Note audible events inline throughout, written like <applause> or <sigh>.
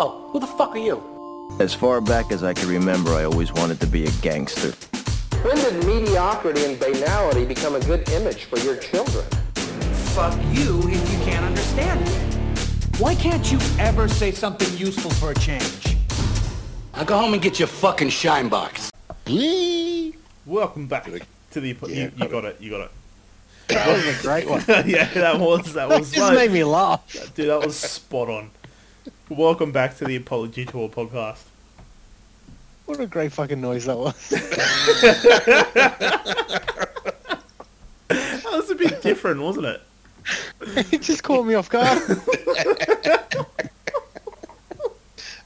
Oh, who the fuck are you? As far back as I can remember, I always wanted to be a gangster. When did mediocrity and banality become a good image for your children? Fuck you if you can't understand it. Why can't you ever say something useful for a change? Now go home and get your fucking shine box. Welcome back to the. You, you got it. You got it. That was a great one. <laughs> yeah, that was that was. just made me laugh. Dude, that was spot on. Welcome back to the Apology Tour podcast. What a great fucking noise that was. <laughs> That was a bit different, wasn't it? <laughs> it just caught me off guard. <laughs>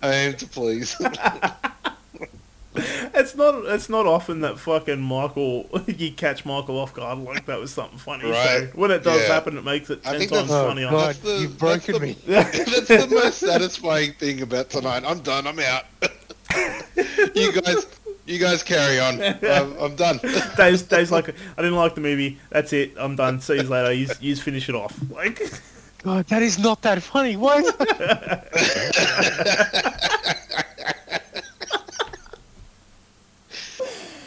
I am to please. It's not. It's not often that fucking Michael. <laughs> You catch Michael off guard like that was something funny. Right. So when it does Yeah. happen, it makes it I ten think times that's- Oh, funnier. God, That's the- you've that's broken the- me. <laughs> <laughs> That's the most satisfying thing about tonight. I'm done. I'm out. you guys, you guys carry on. I'm, I'm done. Dave's, Dave's like, I didn't like the movie. That's it. I'm done. See you later. You, you finish it off. Like, God, that is not that funny. Why?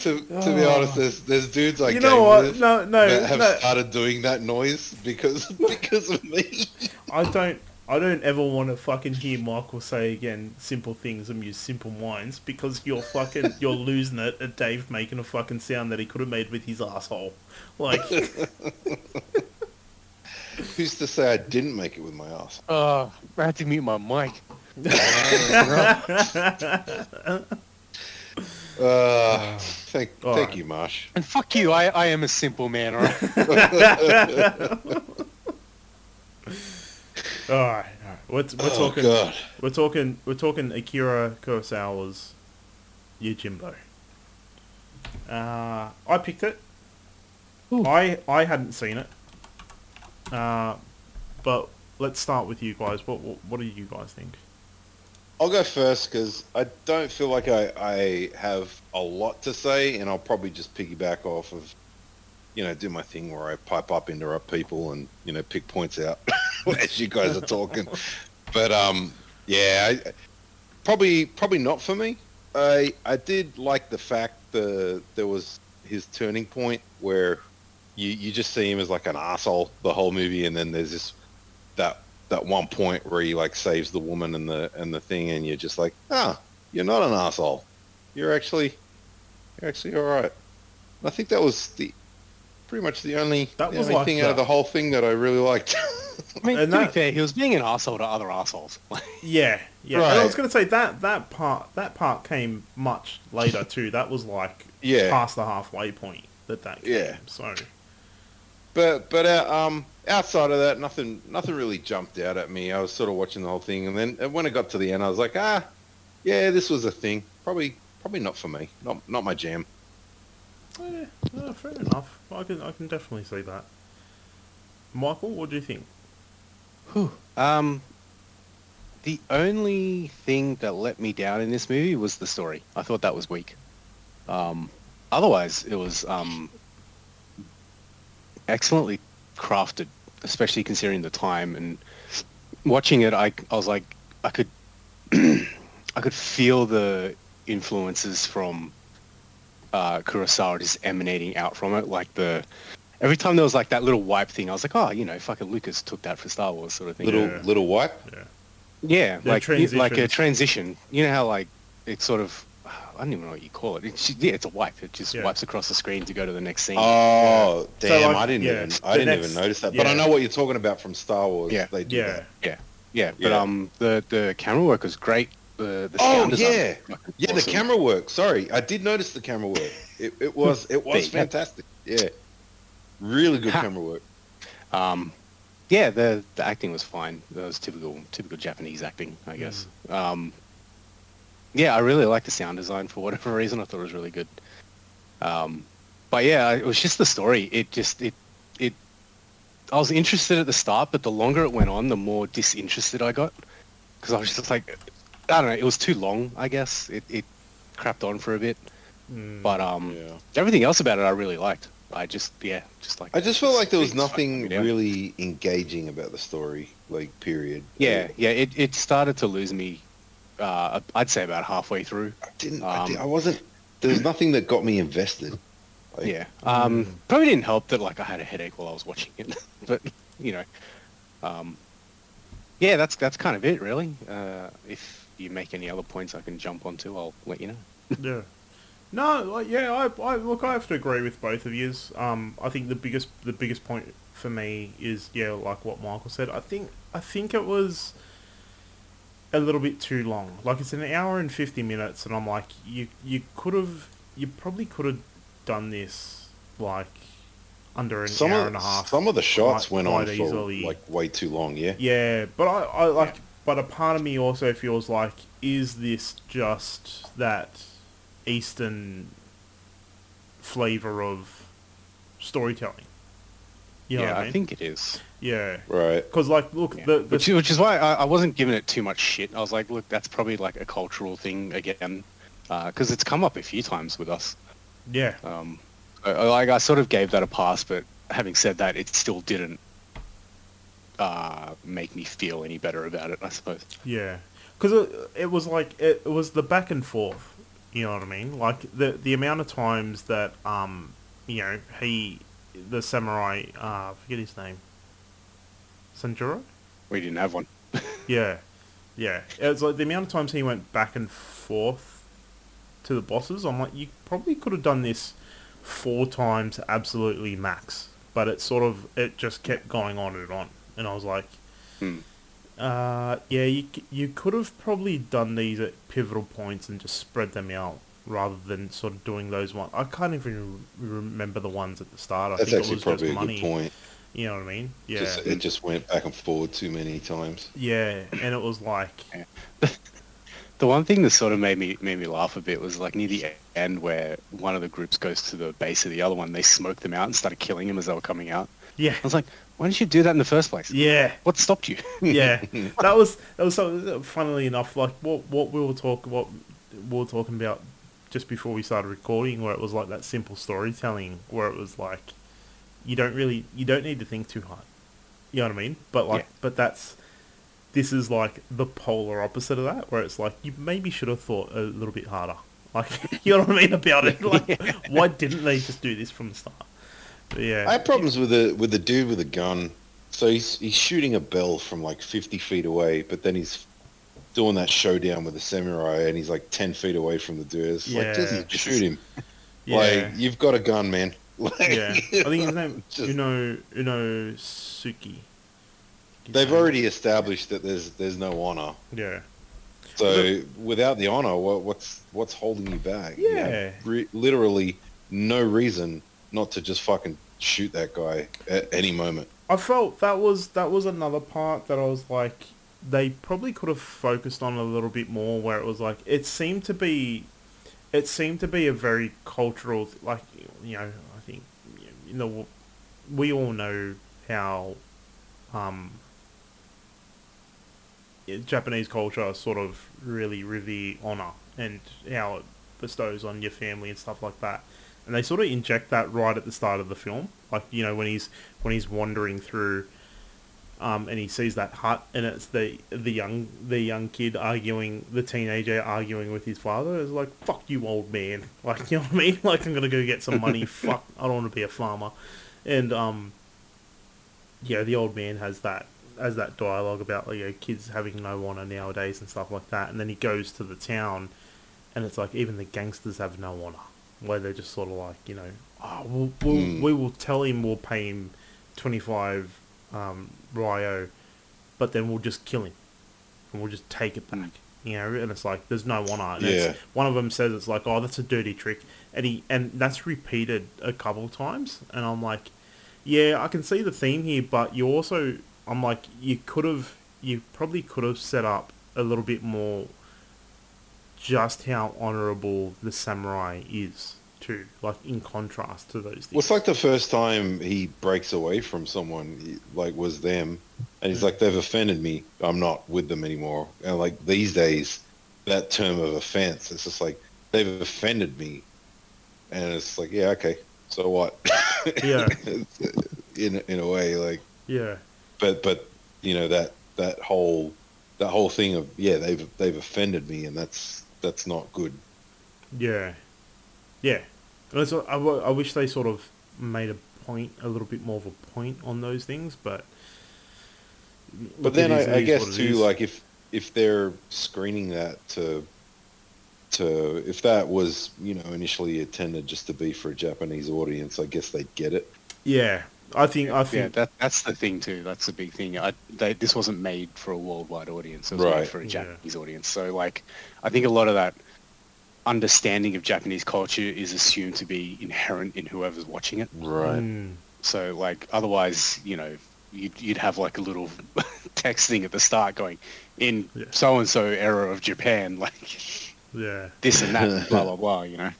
Is to, to be honest, there's there's dudes I you know what? No, no, that have no. started doing that noise because <laughs> because of me. I don't. I don't ever want to fucking hear Michael say again simple things amuse simple minds because you're fucking <laughs> you're losing it at Dave making a fucking sound that he could have made with his asshole. Like <laughs> Who's to say I didn't make it with my ass? Oh, I had to mute my mic. Uh, thank All thank right. you, Marsh. And fuck you, I, I am a simple man, alright? <laughs> all right, all right. We're, we're Oh talking. God. We're talking. We're talking Akira Kurosawa's Yojimbo. Uh, I picked it. I I hadn't seen it. Uh, but let's start with you guys. What what, what do you guys think? I'll go first because I don't feel like I, I have a lot to say, and I'll probably just piggyback off of, you know, do my thing where I pipe up, interrupt people, and you know, pick points out <laughs> as you guys are talking. But um, yeah, I, probably probably not for me. I I did like the fact that there was his turning point where you you just see him as like an asshole the whole movie, and then there's this that that one point where he like saves the woman and the and the thing, and you're just like, ah, you're not an asshole. You're actually you're actually all right. And I think that was the pretty much the only That the was only like thing out of the- the whole thing that I really liked. <laughs> I mean, And to that- be fair, he was being an asshole to other assholes. <laughs> Yeah, yeah. And I was gonna say that that part that part came much later <laughs> too. That was like Yeah. past the halfway point that that came. Yeah. So But but uh, um, outside of that, nothing nothing really jumped out at me. I was sort of watching the whole thing, and then when it got to the end, I was like, ah, yeah, this was a thing. Probably probably not for me. Not not my jam. yeah, no, fair enough. I can I can definitely see that. Michael, what do you think? Um, the only thing that let me down in this movie was the story. I thought that was weak. Um, otherwise, it was um, excellently crafted, especially considering the time and watching it. I, I was like, I could, <clears throat> I could feel the influences from uh, Kurosawa just emanating out from it, like the. Every time there was like that little wipe thing, I was like, oh, you know, fucking Lucas took that for Star Wars sort of thing. Little Yeah. little wipe. Yeah, The like like a transition. You know how like it sort of I don't even know what you call it. It's, yeah, it's a wipe. It just Yeah. wipes across the screen to go to the next scene. Oh So, damn! like, I didn't yeah, even I didn't next- even notice that. But I know what you're talking about from Star Wars. Yeah. they do Yeah. that. yeah, yeah. But Yeah. um, the the camera work was great. The the Oh sound design yeah, fucking yeah. The camera work. Sorry, I did notice the camera work. It, it was it was fantastic. Yeah, really good camera work. Um, yeah, the the acting was fine. That was typical typical Japanese acting, I guess. Um, yeah, I really liked the sound design for whatever <laughs> reason. I thought it was really good. Um, but yeah, it was just the story. It just it it. I was interested at the start, but the longer it went on, the more disinterested I got because I was just like, I don't know. It was too long. I guess it it crapped on for a bit. Mm. But um, Yeah. everything else about it I really liked. I just yeah, just like I just felt like there was nothing me really engaging about the story. Like period. Yeah, yeah. It, it started to lose me uh, I'd say about halfway through. I didn't. I, did, Um, I wasn't. There was nothing that got me invested. Like, Yeah. Um, Probably didn't help that like I had a headache while I was watching it, <laughs> but you know, um, yeah, that's that's kind of it really. Uh, if you make any other points I can jump onto, I'll let you know. Yeah. No, like yeah, I, I look, I have to agree with both of yous. Um, I think the biggest the biggest point for me is yeah, like what Michael said. I think I think it was a little bit too long. Like it's an hour and fifty minutes, and I'm like, you you could have, you probably could have done this like under an Some hour of and a half. some of the shots quite- went on quite for like way too long. Yeah. Yeah, but I, I like, but a part of me also feels like, is this just that Eastern flavor of storytelling? You know yeah, I, I think it is. yeah, Right. because like, look, Yeah. the, the which, which is why I, I wasn't giving it too much shit. I was like, look, that's probably like a cultural thing again, because it's come up a few times with us. yeah, Um, I, I- like I sort of gave that a pass, but having said that, it still didn't uh, make me feel any better about it. I suppose. yeah, because it, it was like it, it was the back and forth. You know what I mean? Like the the amount of times that um, you know, he, the samurai, uh, I forget his name, Sanjuro. We didn't have one. <laughs> Yeah, yeah. It's like the amount of times he went back and forth to the bosses. I'm like, you probably could have done this four times, absolutely max. But it sort of it just kept going on and on, and I was like, Hmm. uh, yeah, you you could have probably done these at pivotal points and just spread them out rather than sort of doing those ones. I can't even re- remember the ones at the start. I That's think actually it was probably just a money. good point. You know what I mean? Yeah. Just, it just went back and forward too many times. yeah, and it was like, <laughs> The one thing that sort of made me made me laugh a bit was like near the end where one of the groups goes to the base of the other one. They smoke them out and started killing them as they were coming out. yeah, I was like, why didn't you do that in the first place? yeah. What stopped you? <laughs> yeah, <laughs> that was that was so. Funnily enough, like what what we were talking what we were talking about just before we started recording, where it was like that simple storytelling, where it was like you don't really you don't need to think too hard. You know what I mean? But like, Yeah. but that's this is like the polar opposite of that, where it's like you maybe should have thought a little bit harder. <laughs> Like, you know what I mean about it? <laughs> Like, why didn't they just do this from the start? But yeah, I had problems with the with the dude with the gun. So he's he's shooting a bell from like 50 feet away, but then he's doing that showdown with the samurai, and he's like 10 feet away from the dude. It's Yeah. like just shoot him. <laughs> yeah. Like you've got a gun, man. <laughs> Like, Yeah, I think his <laughs> name just- Uno Uno Suki. They've already established that there's there's no honor. Yeah, So without the honor, what, what's what's holding you back? You Yeah. re- literally no reason not to just fucking shoot that guy at any moment. I felt that was that was another part that I was like, they probably could have focused on a little bit more. Where it was like, it seemed to be, it seemed to be a very cultural, like you know, I think you know, we all know how, um, Japanese culture sort of really revere honor and how it bestows on your family and stuff like that. And they sort of inject that right at the start of the film, like you know when he's when he's wandering through, um, and he sees that hut, and it's the the young the young kid arguing, the teenager arguing with his father. It's like fuck you, old man. <laughs> Like you know what I mean? <laughs> Like I'm gonna go get some money. <laughs> fuck, I don't want to be a farmer. And um, yeah, the old man has that has that dialogue about like you know, kids having no honor nowadays and stuff like that. And then he goes to the town, and it's like even the gangsters have no honor, where they're just sort of like you know, oh, we'll, we'll Mm. we will tell him we'll pay him twenty five um, ryo, but then we'll just kill him, and we'll just take it back. You know, and it's like there's no honor. And Yeah. one of them says it's like, oh, that's a dirty trick, and he and that's repeated a couple times, and I'm like, yeah, I can see the theme here, but you also, I'm like, you could have, you probably could have set up a little bit more just how honorable the samurai is too, like in contrast to those things. Well, it's like the first time he breaks away from someone, like was them, and he's like, they've offended me. I'm not with them anymore. And like these days, that term of offense, it's just like they've offended me, and it's like, yeah, okay, so what? Yeah. <laughs> in in a way, like, yeah, but but you know that that whole that whole thing of yeah they've they've offended me and that's that's not good. Yeah, yeah. And it's, I, w- I wish they sort of made a point, a little bit more of a point on those things, but. But then it is- I, it I is guess too, is. like if if they're screening that to to if that was you know initially intended just to be for a Japanese audience, I guess they'd get it. yeah, I think I Yeah, think that that's the thing too. That's the big thing. I, they, this wasn't made for a worldwide audience. It was Right. made for a Yeah. Japanese audience. So like, I think a lot of that understanding of Japanese culture is assumed to be inherent in whoever's watching it. Right. mm, So like, otherwise, you know, you'd, you'd have like a little <laughs> text thing at the start going, in Yeah. so and so era of Japan, <laughs> like yeah. this and that, blah <laughs> blah blah. You know.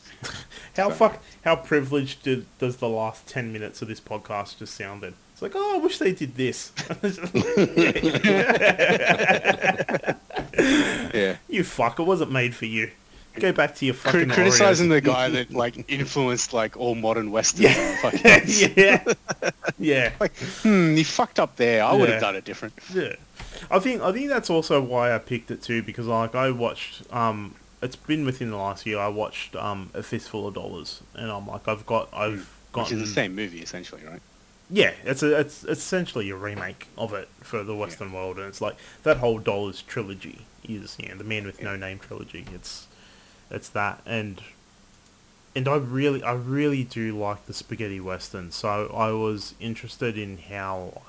How So- fuck? How privileged did, does the last ten minutes of this podcast just sound? Then It's like, oh, I wish they did this. Yeah. you fucker, wasn't made for you. Go back to your fucking criticizing Oreos. the guy that like influenced like all modern Western Yeah. fucking <laughs> yeah, yeah, <laughs> like hmm, you fucked up there. I would Yeah. have done it different. yeah. I think I think that's also why I picked it too because like I watched um it's been within the last year I watched um a fistful of dollars and I'm like I've got I've Which gotten is the same movie essentially, right? Yeah, it's a, it's essentially a remake of it for the Western world, and it's like that whole Dollars trilogy is you know the Man with No Name trilogy. It's it's that, and and I really I really do like the spaghetti western. So I was interested in how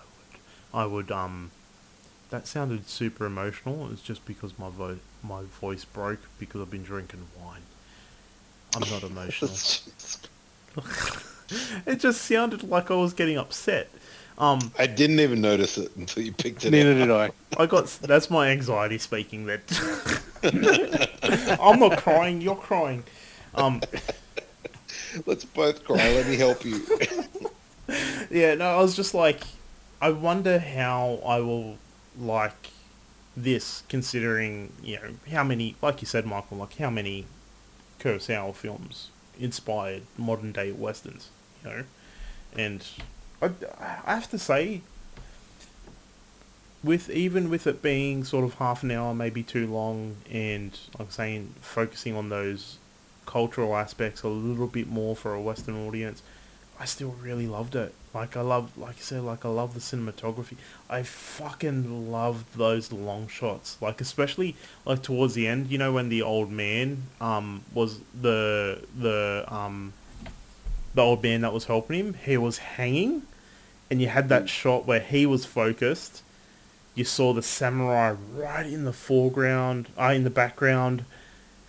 I would I would um that sounded super emotional. It's just because my vo- my voice broke because I've been drinking wine. I'm not emotional. <laughs> <laughs> it just sounded like I was getting upset. Um, I didn't even notice it until you picked it up. Neither did I. <laughs> I got that's my anxiety speaking. That <laughs> I'm not crying. You're crying. Um, Let's both cry. Let me help you. <laughs> yeah, no, I was just like, I wonder how I will like this, considering you know how many, like you said, Michael, like how many Kurosawa films inspired modern day westerns, you know, and I, I have to say, with even with it being sort of half an hour, maybe too long, and like I'm saying, focusing on those cultural aspects a little bit more for a Western audience, I still really loved it. Like I love, like I said, like I love the cinematography. I fucking loved those long shots. Like especially like towards the end, you know, when the old man um was the the um the old man that was helping him, he was hanging, and you had that shot where he was focused. You saw the samurai right in the foreground, uh, in the background,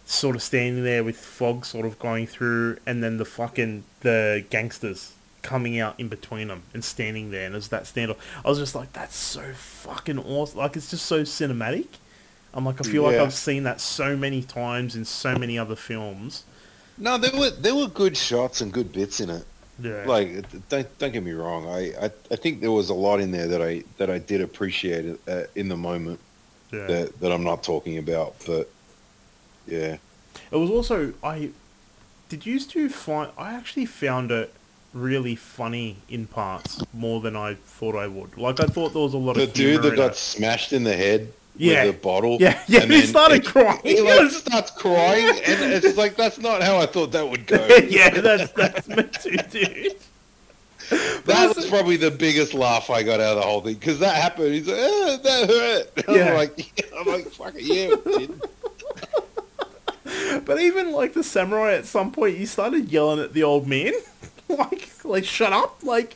sort of standing there with fog sort of going through, and then the fucking the gangsters coming out in between them and standing there, and as that standoff, I was just like, that's so fucking awesome. Like it's just so cinematic. I'm like, I feel like I've seen that so many times in so many other films. No, there were there were good shots and good bits in it. Yeah, Like, don't don't get me wrong. I, I, I think there was a lot in there that I that I did appreciate it, uh, in the moment yeah. that that I'm not talking about. But yeah, It was also I did you used to find I actually found it really funny in parts more than I thought I would. Like I thought there was a lot the of the dude that got it. smashed in the head Yeah. with the bottle. Yeah, yeah, and he started it- crying. He like starts crying, and it's like that's not how I thought that would go. <laughs> yeah, that's that's <laughs> meant to, dude. That was probably the biggest laugh I got out of the whole thing because that happened. He's like, eh, "That hurt." <laughs> Yeah. I'm like, "I'm like, fuck it, yeah, it. But even like the samurai at some point, he started yelling at the old man, like like shut up, like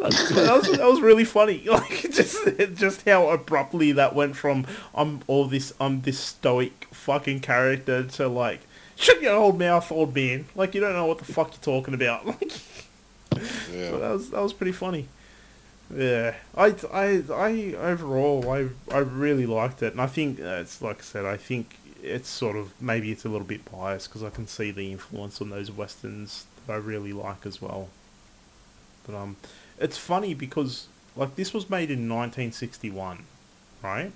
that was, that was really funny. <laughs> Like just just how abruptly that went from I'm all this I'm this stoic fucking character to like shut your old mouth, old man. Like you don't know what the fuck you're talking about. <laughs> Like Yeah. that was that was pretty funny. Yeah, I, I, I overall I I really liked it, and I think uh, it's like I said, I think it's sort of maybe it's a little bit biased because I can see the influence on those westerns that I really like as well. But um, it's funny because like this was made in 1961, right?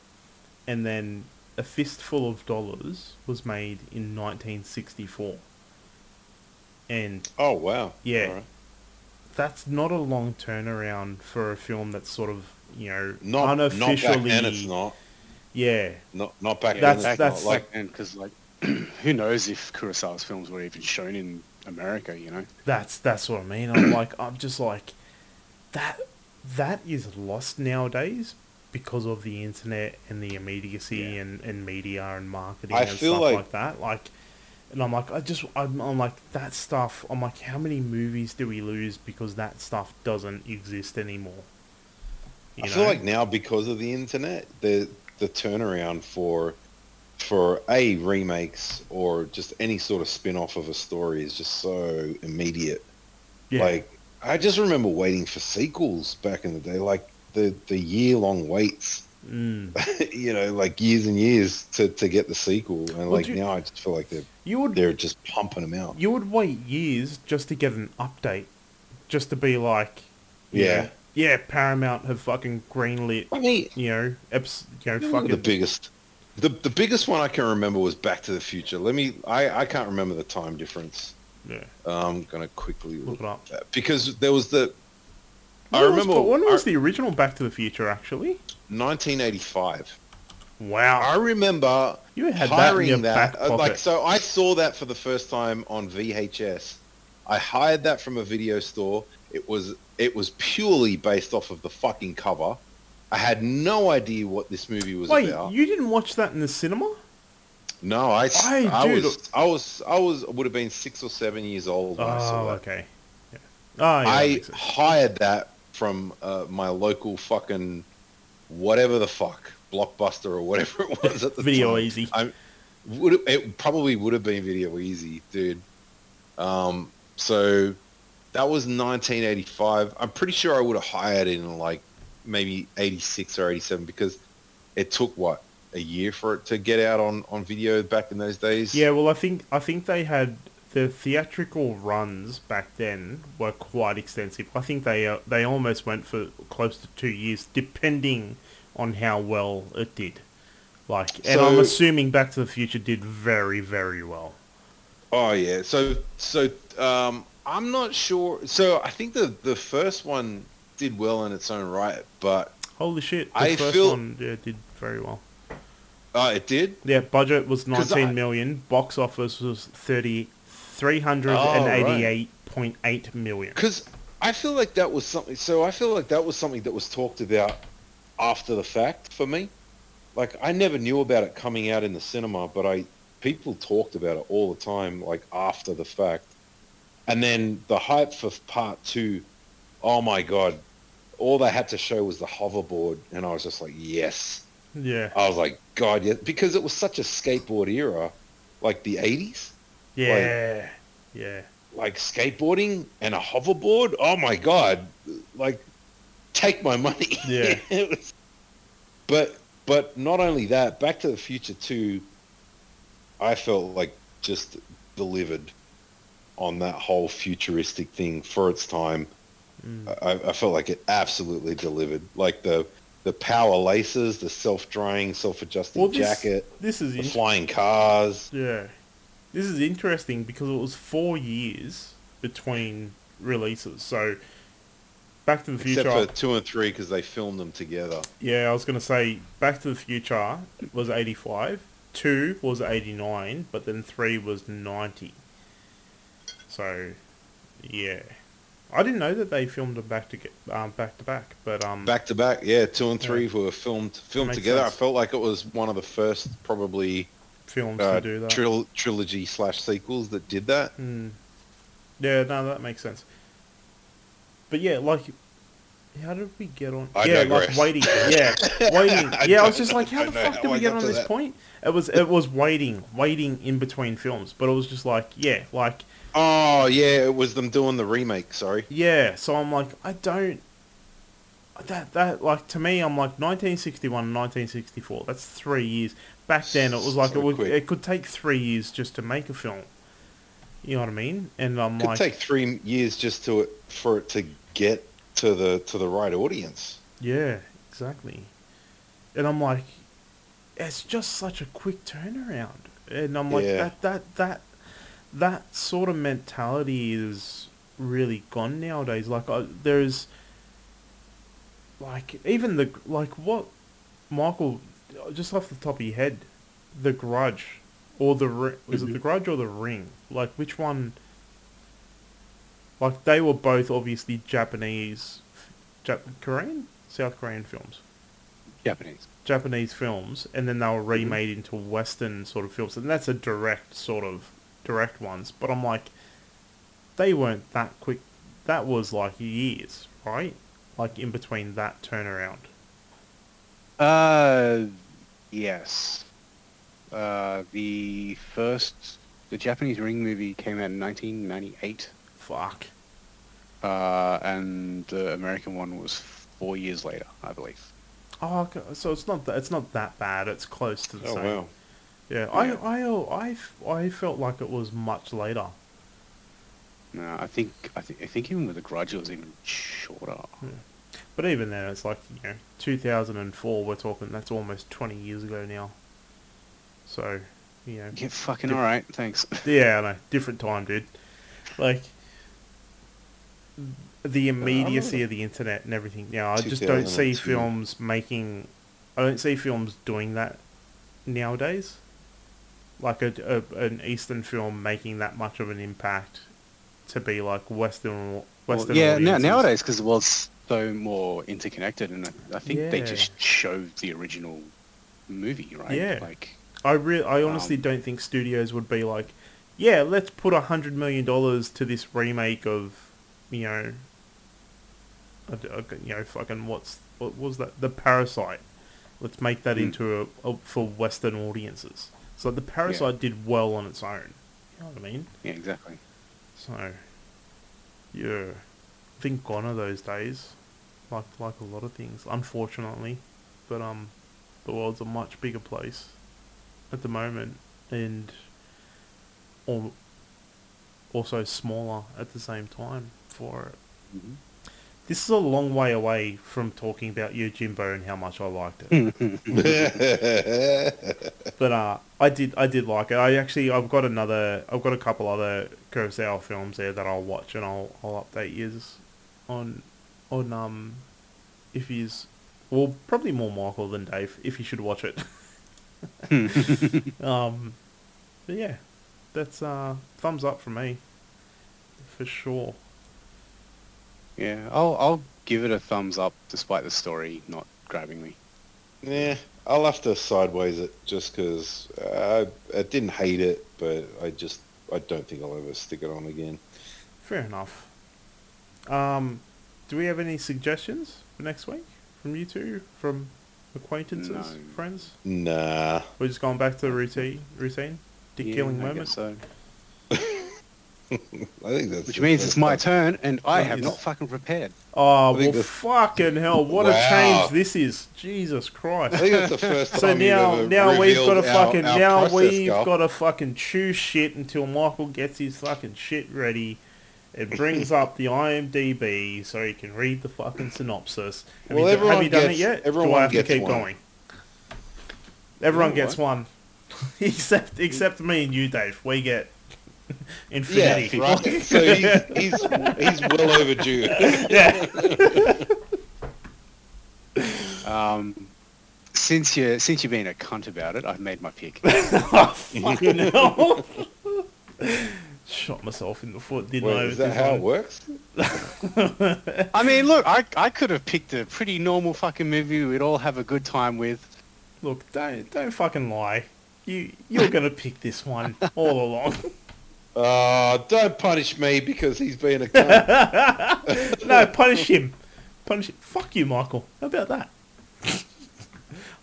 And then a fistful of dollars was made in 1964. And Oh wow. Yeah. Right. that's not a long turnaround for a film that's sort of you know Not not unofficially back then. It's not. Yeah, Not not back That's- then. back, that's- like because like <clears throat> who knows if Kurosawa's films were even shown in America? You know. that's that's what I mean. I'm like, I'm just like, that that is lost nowadays because of the internet and the immediacy Yeah. and, and media and marketing I and stuff like- like, that. Like, and I'm like, I just, I'm, I'm like that stuff. I'm like, how many movies do we lose because that stuff doesn't exist anymore? You I feel like now because of the internet, the the turnaround for for a remakes or just any sort of spin off of a story is just so immediate. yeah, Like I just remember waiting for sequels back in the day, like the the year long waits. mm. <laughs> you know, like years and years to, to get the sequel, and Well, like you- now I just feel like they're you would they're just pumping them out. you would wait years just to get an update, just to be like, Yeah. know, yeah, Paramount have fucking greenlit, I mean, you know, eps, you know, fucking the biggest the the biggest one I can remember was Back to the Future. Let me I, I can't remember the time difference. Yeah. I'm gonna quickly Look it up. that because there was the I When was- remember but when was I- the original Back to the Future actually? 1985. Wow, I remember You had that in hiring that. back uh, like so, I saw that for the first time on VHS. I hired that from a video store. It was it was purely based off of the fucking cover. I had no idea what this movie was wait, about. you didn't watch that in the cinema? No, I do was I was I was would have been six or seven years old when I saw Oh, that. okay. Yeah. Oh, yeah, I sense. hired that from uh, my local fucking whatever the fuck blockbuster or whatever it was at the <laughs> Video time. Easy. I would it probably would have been Video Ezy, dude. Um, so that was 1985. I'm pretty sure I would have hired it in like maybe 86 or 87 because it took what a year for it to get out on on video back in those days. Yeah, well, I think I think they had the theatrical runs back then were quite extensive. I think they uh, they almost went for close to two years, depending on how well it did. Like, and I'm assuming Back to the Future did very very well. Oh yeah. So so um, I'm not sure. So I think the the first one did well in its own right, but Holy shit! The I first feel- one yeah, did very well. Uh, it did. Yeah, budget was nineteen I- million. Box office was thirty three hundred and eighty eight point eight million. Because I feel like that was something. So I feel like that was something that was talked about after the fact for me. Like I never knew about it coming out in the cinema, but I people talked about it all the time, like after the fact. And then the hype for part two, oh my god, all they had to show was the hoverboard, and I was just like, yes. Yeah, I was like, God, yeah, because it was such a skateboard era, like the '80s, yeah, yeah. like skateboarding and a hoverboard. Oh my God, like take my money. <laughs> Yeah. It was- but but not only that, Back to the Future Two, I felt like just delivered on that whole futuristic thing for its time. Mm. I, I felt like it absolutely delivered. Like the the power laces, the self drying, self adjusting Well, this, jacket, this is the in- flying cars. yeah, this is interesting because it was four years between releases. So, Back to the Future. Except for two and three because they filmed them together. Yeah, I was gonna say Back to the Future was eighty five, two was eighty nine, but then three was ninety. So, yeah, I didn't know that they filmed them back to get um, back to back, but um, Back to back, yeah, two and three were filmed filmed together. sense. I felt like it was one of the first probably films uh, to do that. tril- trilogy slash sequels that did that. Mm. Yeah, no, that makes sense. But yeah, like, how did we get on? I yeah, digress. like waiting. <laughs> Yeah, waiting. <laughs> Yeah, I was just like, how the fuck how did we get on this that. point? It was it was waiting, waiting in between films, but it was just like, yeah, like, Oh yeah, it was them doing the remake. Sorry. yeah. So I'm like, I don't. That that like to me, I'm like 1961, 1964. That's three years. Back then, it was like So it would quick. it could take three years just to make a film. You know what I mean? And I'm Could like, take three years just to for it to get to the to the right audience. Yeah, exactly. And I'm like, it's just such a quick turnaround. And I'm like, Yeah. that that that that sort of mentality is really gone nowadays. Like, I, there's like even the like what Michael just off the top of your head, The Grudge, or the was it The mm-hmm. Grudge or The Ring? Like which one? Like they were both obviously Japanese, Jap- Korean, South Korean films. Japanese. Japanese films, and then they were mm-hmm. remade into Western sort of films, and that's a direct sort of direct ones. But I'm like, they weren't that quick. That was like years, right? Like in between that turnaround. Uh, yes. Uh, the first, the Japanese Ring movie came out in 1998, Fuck. uh, and the American one was four years later, I believe. Oh, so it's not that it's not that bad. It's close to the Oh same. wow. Yeah, Yeah. I, I, I, I felt like it was much later. No, I think I think I think even with the Grudge, it was even shorter. But even then, it's like you know, 2004. We're talking. That's almost 20 years ago now. So, you know, Yeah, fucking all right, thanks. <laughs> Yeah, I know. Different time, dude. Like the immediacy of the internet and everything. Yeah, I just don't see films making. I don't see films doing that nowadays. Like a, a an Eastern film making that much of an impact to be like Western Well, Western. yeah, now, nowadays because the world's so more interconnected, and I, I think they just show the original movie, right? Yeah. Like, I re- I honestly Um, don't think studios would be like, yeah, let's put a hundred million dollars to this remake of, you know, I g- you know, fucking what's what was that? The Parasite. Let's make that Mm. into a, a for Western audiences. So the Parasite did well on its own. You know what I mean? yeah, exactly. So, yeah, I think gone are those days, like like a lot of things, unfortunately. But um, the world's a much bigger place at the moment, and al- also smaller at the same time for it. Mhm. This is a long way away from talking about Yojimbo, and how much I liked it. <laughs> but uh, I did I did like it. I actually I've got another I've got a couple other Kurosawa films there that I'll watch and I'll I'll update you on on um if he's well probably more Michael than Dave if he should watch it. <laughs> um, but yeah, that's uh thumbs up from me for sure. Yeah, I'll I'll give it a thumbs up despite the story not grabbing me. Yeah, I'll have to sideways it just because uh, I didn't hate it, but I just I don't think I'll ever stick it on again. Fair enough. Um, do we have any suggestions for next week from you two, from acquaintances, No. friends? Nah. We're just going back to the routine, routine, dick Yeah, killing I moment. guess so. I think that's Which means it's my time. turn, and I That have is- not fucking prepared. Oh well, think that's- fucking hell! What a change this is! Jesus I Christ! think that's the first time So now, ever now we've got to revealed our- fucking our now process, we've Gal. got to fucking chew shit until Michael gets his fucking shit ready. It brings up the IMDb so he can read the fucking synopsis. Have, Well, you, do- have you done it gets- yet? Do I have to keep one. going? Everyone know gets one, <laughs> except except me and you, Dave. We get <laughs> Yeah, infinity. right. So he's, <laughs> he's he's well overdue. yeah. <laughs> Um, since you since you've been a cunt about it, I've made my pick. oh, fucking hell. Shot myself in the foot, didn't I? Wait, is that how it works? I mean, look, I I could have picked a pretty normal fucking movie we'd all have a good time with. Look, don't don't fucking lie. You you're gonna pick this one all along. Uh, don't punish me because he's been a cunt. <laughs> no, punish him. Punish him. Fuck you, Michael. How about that? <laughs>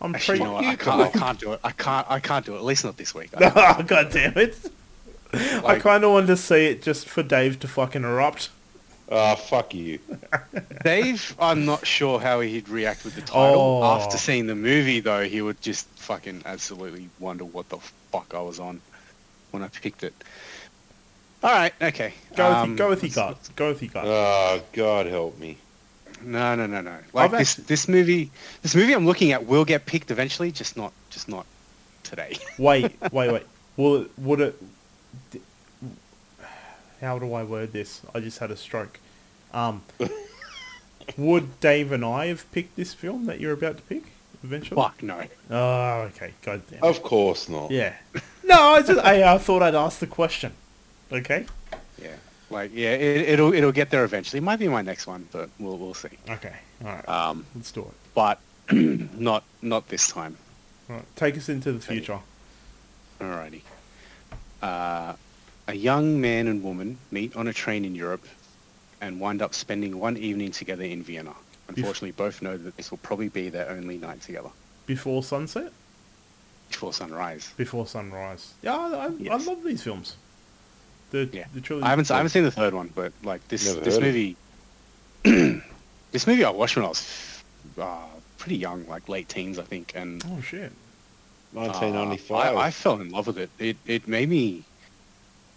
I'm Actually, pre- you know? I can't, I can't do it. I can't. I can't do it. At least not this week. <laughs> oh, God damn it. I kind of wanted to see it just for Dave to fucking erupt. Ah, fuck you. Dave, I'm not sure how he'd react with the title. Oh. After seeing the movie, though, he would just fucking absolutely wonder what the fuck I was on when I picked it. All right, okay. Go with, um, your, go with your let's- gut. Go with your gut. Oh, God help me. No, no, no, no. Like I've this, actually- this movie, this movie I'm looking at will get picked eventually, just not, just not today. <laughs> Wait, wait, wait. Will it, would it? d- How do I word this? I just had a stroke. Um, <laughs> would Dave and I have picked this film that you're about to pick? eventually? Fuck no. Oh, okay. God damn. Of course not. Yeah. No, I just I, I thought I'd ask the question. Okay. Yeah. Like yeah, it, it'll it'll get there eventually. It might be my next one, but we'll we'll see. Okay. All right. Um, Let's do it. but <clears throat> not not this time. All right. Take us into the future. Alrighty. Uh, a young man and woman meet on a train in Europe and wind up spending one evening together in Vienna. Unfortunately, both know that this will probably be their only night together Before sunset. before sunrise. Before sunrise. Yeah, I, I, Yes. I love these films. The Yeah, the trilogy. I haven't I haven't seen the third one, but like this Never this movie, <clears throat> this movie I watched when I was uh, pretty young, like late teens, I think, and Oh shit. uh, 1995. I, I fell in love with it. It it made me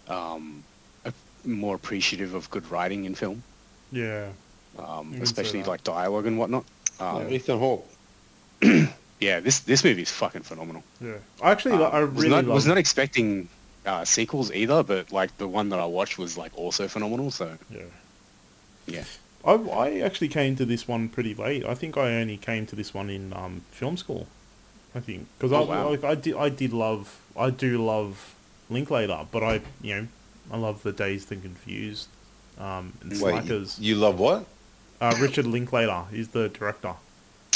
um, a, more appreciative of good writing in film. Yeah. um, especially like dialogue and whatnot. Yeah, Um, Ethan Hawke. <clears throat> yeah, this this movie is fucking phenomenal. Yeah. I actually, Um, I was really not, was not expecting uh, sequels either, but like the one that I watched was like also phenomenal. So yeah. yeah, I, I actually came to this one pretty late. I think I only came to this one in um, film school. I think because Oh, I wow. like I did I did love I do love Linklater, but I you know I love the Dazed and Confused um, and Wait, Slackers. you love what? Uh, Richard Linklater is the director,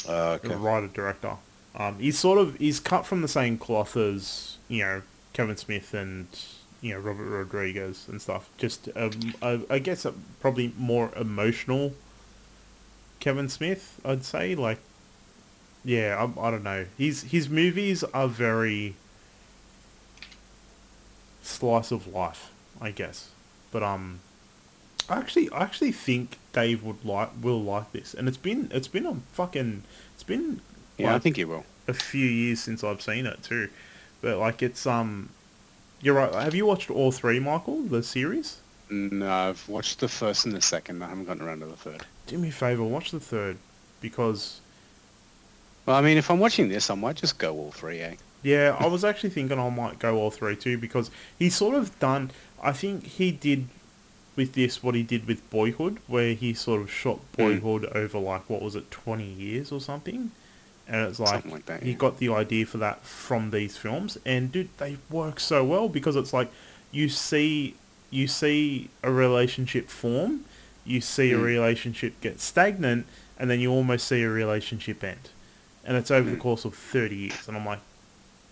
Uh, the okay. writer director. Um, he's sort of he's cut from the same cloth as you know Kevin Smith and you know Robert Rodriguez and stuff. Just um, I, I guess a probably more emotional Kevin Smith, I'd say. Like, yeah, I, I don't know. His his movies are very slice of life, I guess. But um, I actually I actually think Dave would like will like this, and it's been it's been a fucking it's been yeah, I think you will. a few years since I've seen it too. But like it's um, you're right. Have you watched all three, Michael? The series? No, I've watched the first and the second. I haven't gotten around to the third. Do me a favor, watch the third, because Well, I mean, if I'm watching this, I might just go all three. Eh? yeah, I was actually thinking I might go all three too because he's sort of done. I think he did with this what he did with Boyhood, where he sort of shot Mm. Boyhood over like what was it, twenty years or something, and it's like, like that, he yeah. got the idea for that from these films, and dude, they work so well because it's like you see you see a relationship form, you see a Mm. relationship get stagnant, and then you almost see a relationship end, and it's over the Mm. course of thirty years, and I'm like,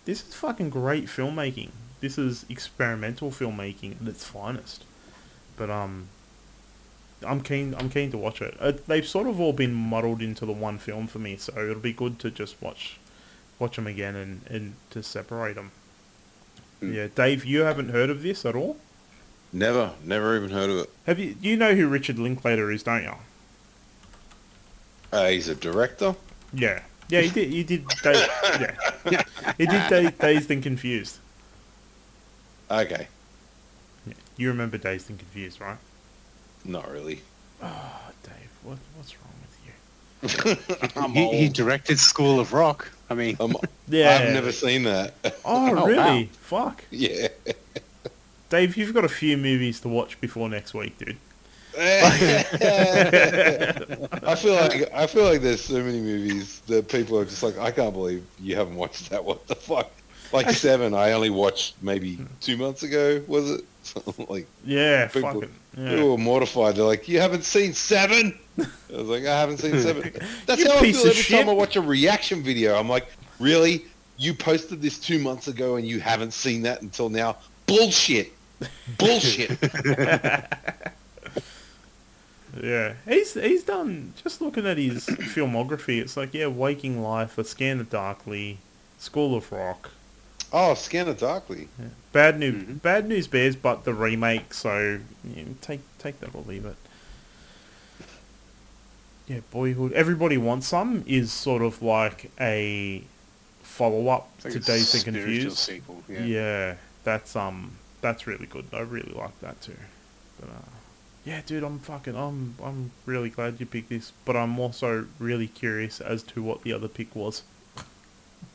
this is fucking great filmmaking. This is experimental filmmaking at its finest. But um, I'm keen. I'm keen to watch it. Uh, they've sort of all been muddled into the one film for me, so it'll be good to just watch, watch them again and and to separate them. Hmm. Yeah, Dave, you haven't heard of this at all? Never, never even heard of it. Have you? You know who Richard Linklater is, don't you? Uh, he's a director. Yeah, yeah, he did. He did. <laughs> Dave, yeah, he did. Dazed and Confused. Okay, Yeah. You remember Dazed and Confused, right? Not really. Oh, Dave, what what's wrong with you? <laughs> I'm he, he directed School of Rock. I mean, I'm, <laughs> Yeah. I've never seen that. Oh, <laughs> Oh, really? wow. Fuck. yeah. Dave, you've got a few movies to watch before next week, dude. I feel like I feel like there's so many movies that people are just like, I can't believe you haven't watched that. What the fuck? Like <laughs> Seven, I only watched maybe two months ago. Was it? <laughs> like Yeah, people, fucking. people were mortified. They're like, you haven't seen Seven? <laughs> I was like, I haven't seen Seven. That's You how I feel every shit. time I watch a reaction video. I'm like, really? You posted this two months ago and you haven't seen that until now? Bullshit. Bullshit. Yeah, he's he's done. Just looking at his <clears throat> filmography, it's like yeah, Waking Life, A Scanner Darkly, School of Rock, oh, Scanner Darkly. Bad News, Mhm. Bad News Bears, but the remake. So know, take take that or leave it. Yeah, Boyhood. Everybody wants some is sort of like a follow up to Dazed and Confused. sequel. Yeah. Yeah. that's um that's really good. I really like that too. But uh, yeah, dude, I'm fucking I'm I'm really glad you picked this, but I'm also really curious as to what the other pick was.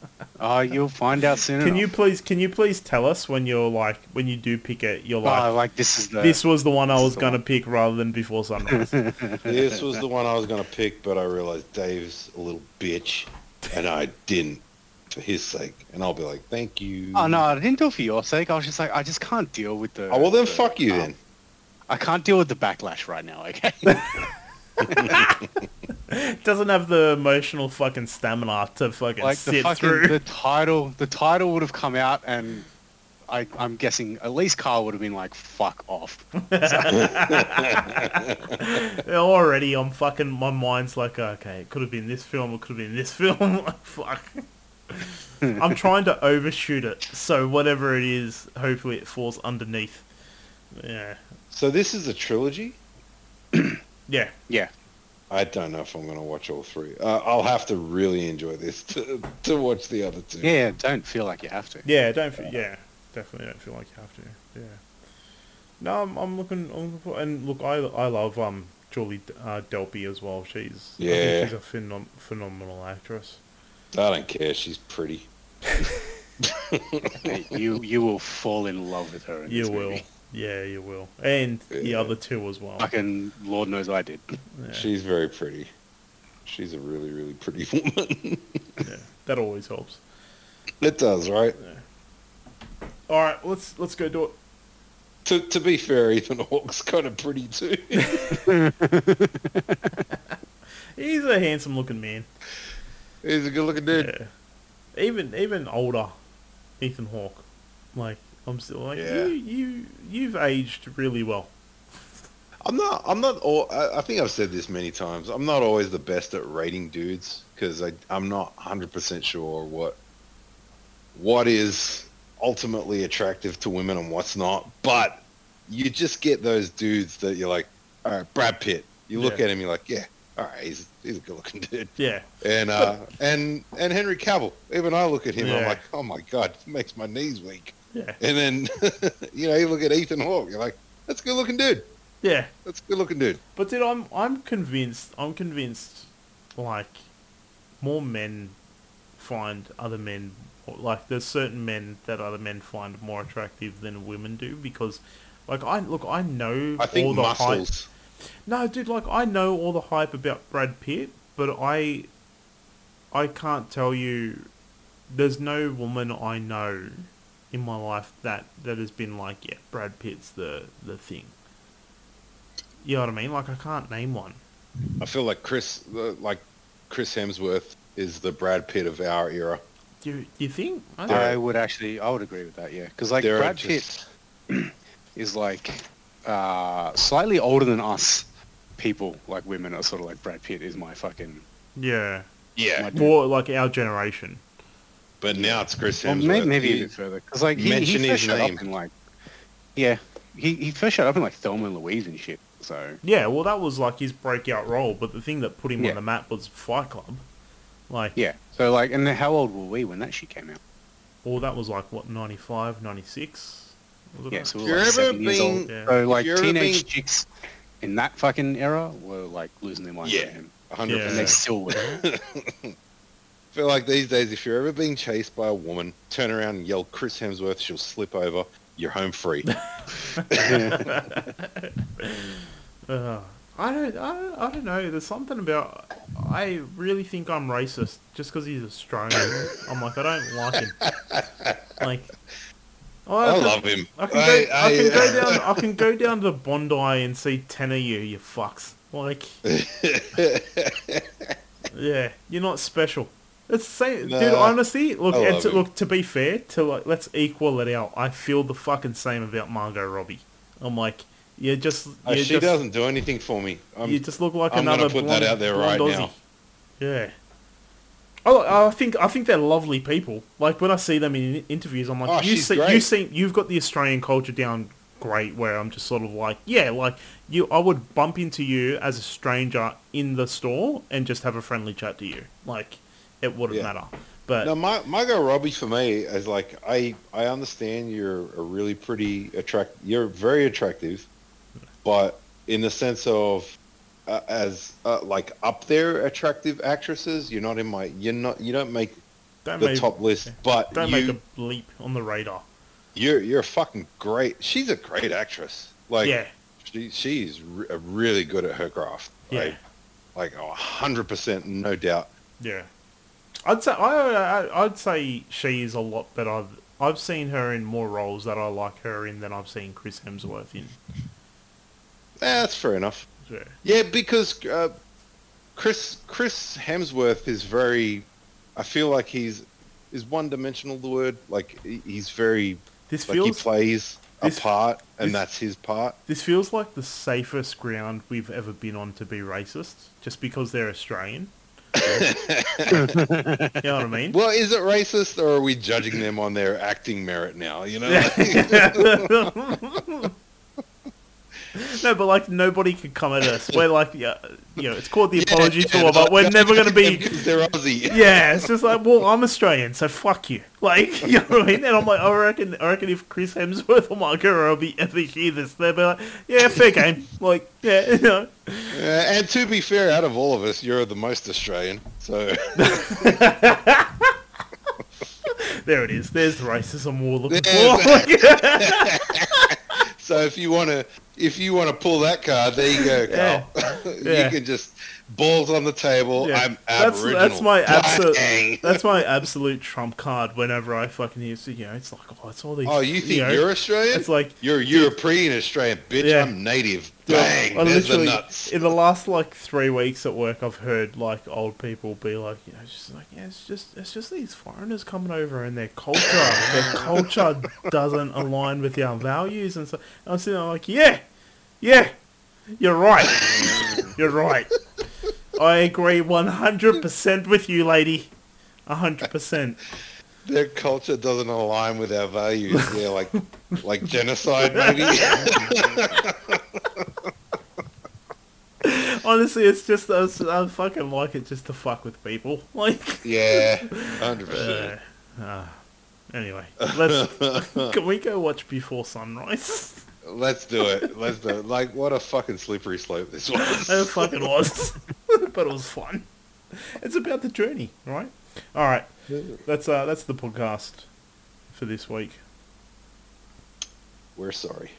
<laughs> Oh, you'll find out soon Can enough. you please can you please tell us when you're like when you do pick it, you're like oh, like this is the this was the one I was gonna one. pick rather than before sunrise. <laughs> This was the one I was going to pick, but I realized Dave's a little bitch. and I didn't for his sake, and I'll be like, thank you. Oh no, I didn't do it for your sake. I was just like, I just can't deal with the. Oh well, then the, fuck you um, then. I can't deal with the backlash right now. Okay. <laughs> <laughs> Doesn't have the emotional fucking stamina to fucking like the sit fucking through. the title, the title would have come out, and I, I'm guessing at least Carl would have been like, "Fuck off." <laughs> <laughs> Already, I'm fucking. My mind's like, okay, it could have been this film. It could have been this film. Like, fuck. I'm trying to overshoot it, so whatever it is, hopefully it falls underneath. Yeah, So this is a trilogy. yeah. Yeah. I don't know if I'm going to watch all three. Uh, I'll have to really enjoy this <laughs> to, to watch the other two. Yeah. Don't feel like you have to. Yeah, don't feel, yeah, definitely don't feel like you have to. Yeah. No, I'm, I'm looking, I'm looking for, and look, I, I love um Julie uh, Delpy as well. She's I Yeah. think she's a phenom- phenomenal actress. I don't care. She's pretty. <laughs> You you will fall in love with her. In You this will, Movie. Yeah, you will, and the Yeah. other two as well. Fucking Lord knows I did. Yeah, She's very pretty. She's a really, really pretty <laughs> woman. yeah, that always helps. it does, right? All right, let's let's go do it. To, to be fair, Ethan Hawke's kind of pretty too. <laughs> He's a handsome looking man. He's a good-looking dude. Yeah, even even older, Ethan Hawke. Like I'm still like Yeah. you you you've aged really well. I'm not. I'm not. All, I, I think I've said this many times. I'm not always the best at rating dudes because I'm not 100 percent sure what what is ultimately attractive to women and what's not. But you just get those dudes that you're like, all right, Brad Pitt. You look Yeah. at him, you're like, yeah, all right, he's he's a good-looking dude. Yeah, And uh, and and Henry Cavill. Even I look at him, I'm like, oh my god, it makes my knees weak. Yeah, And then <laughs> you know, you look at Ethan Hawke, you're like, that's a good-looking dude. yeah. That's a good-looking dude. But dude, I'm I'm convinced. I'm convinced. Like, more men find other men like there's certain men that other men find more attractive than women do because, like, I look, I know I think all the hype. muscles. No, dude, like I know all the hype about Brad Pitt, but I I can't tell you there's no woman I know in my life that that has been like, yeah, Brad Pitt's the the thing. You know what I mean? Like I can't name one. I feel like Chris, uh, like Chris Hemsworth, is the Brad Pitt of our era. Do you, do you think? I There- I would actually, I would agree with that. Yeah, because like There Brad just- Pitt <clears throat> is like uh, slightly older than us people. Like women are sort of like Brad Pitt is my fucking. yeah, Yeah, my dude. more like our generation. But now it's Chris Well, Hemsworth. maybe, maybe He- a bit further because like he, Mention he first his showed name. up in like yeah he, he first showed up in like Thelma and Louise and shit. So Yeah, well, that was like his breakout role, but the thing that put him Yeah. on the map was Fight Club. Like, yeah, so like and then how old were we when that shit came out? well, that was like what 95, 96? Was Yeah, that? so we If were you're like ever seven years being- old. Yeah. So like teenage being- chicks in that fucking era were like losing their minds Yeah. at him, 100. Yeah. and they still were. <laughs> I feel like these days, if you're ever being chased by a woman, turn around and yell Chris Hemsworth, she'll slip over. You're home free. Uh, <laughs> I don't, I don't, I don't know. There's something about. I really think I'm racist just because he's Australian. I'm like, I don't like him. Like, oh, I can- love him. I can go. I- I, can I- go down. <laughs> I can go down to Bondi and see ten of you. You fucks. Like, <laughs> yeah, you're not special. It's the same, dude. Honestly, look, and to, look. To be fair, to like, let's equal it out. I feel the fucking same about Margot Robbie. I'm like, you just, Uh, you she just, doesn't do anything for me. I'm, you just look like I'm gonna another put blonde, that out there right Aussie. now. Yeah. Oh, I think I think they're lovely people. Like when I see them in interviews, I'm like, Oh, you see, you great. seem you've got the Australian culture down great. Where I'm just sort of like, yeah, like you, I would bump into you as a stranger in the store and just have a friendly chat to you. Like it wouldn't Yeah. matter. But No, my Margot Robbie for me is like I I understand you're a really pretty attract. You're very attractive, but in the sense of uh, as uh, like up there attractive actresses, you're not in my. You're not. You don't make don't the make, top list. But don't you make a leap on the radar. you're you're fucking great. She's a great actress. Like yeah, she she's re- really good at her craft. yeah, Like like a hundred percent, no doubt. yeah. I'd say I, I I'd say she is a lot better. I've seen her in more roles that I like her in than I've seen Chris Hemsworth in. Eh, that's fair enough. Yeah. Yeah, because uh, Chris Chris Hemsworth is very. I feel like he's is one dimensional. The word like he's very This like he feels plays this- a part, and this- that's his part. this feels like the safest ground we've ever been on to be racist, just because they're Australian. You know what I mean? Well, is it racist, or are we judging them on their acting merit now? You know. <laughs> <laughs> No, but like nobody could come at us. We're like, yeah, you know, it's called the Yeah, apology yeah, tour, but we're never gonna be. <laughs> They're Aussie. Yeah, it's just like, well, I'm Australian, so fuck you. Like, <laughs> you know what I mean? And I'm like, I reckon, I reckon if Chris Hemsworth or Mark Ruffalo be ever hear this, they'll be like, yeah, fair game. Like, yeah, you know. Uh, and to be fair, out of all of us, you're the most Australian. So <laughs> There it is. There's the racism we're looking for. So if you want to, if you want to pull that card, there you go, Carl. Yeah. <laughs> you can just balls on the table. Yeah. I'm that's Aboriginal. that's my absolute that's my absolute trump card. Whenever I fucking hear, you know, it's like, oh, it's all these. Oh, you think you are Australian? It's like you're a European Australian, bitch. Yeah. I'm native. Bang. I There's the nuts. in the last like three weeks at work, I've heard like old people be like, you know, just like, yeah, it's just, it's just these foreigners coming over and their culture, their culture doesn't align with our values, and so I'm sitting there like, yeah, yeah, you're right, you're right. I agree 100% with you, lady. 100%. Their culture doesn't align with our values. Yeah, like like genocide, maybe. <laughs> Honestly, it's just, I, I fucking like it just to fuck with people. <laughs> Like, yeah, hundred Uh, percent. uh, anyway, let's <laughs> can we go watch Before Sunrise? Let's do it. Let's do it. Like, what a fucking slippery slope this was. it fucking was, <laughs> but it was fun. It's about the journey, right? All right, that's uh, that's the podcast for this week. We're sorry.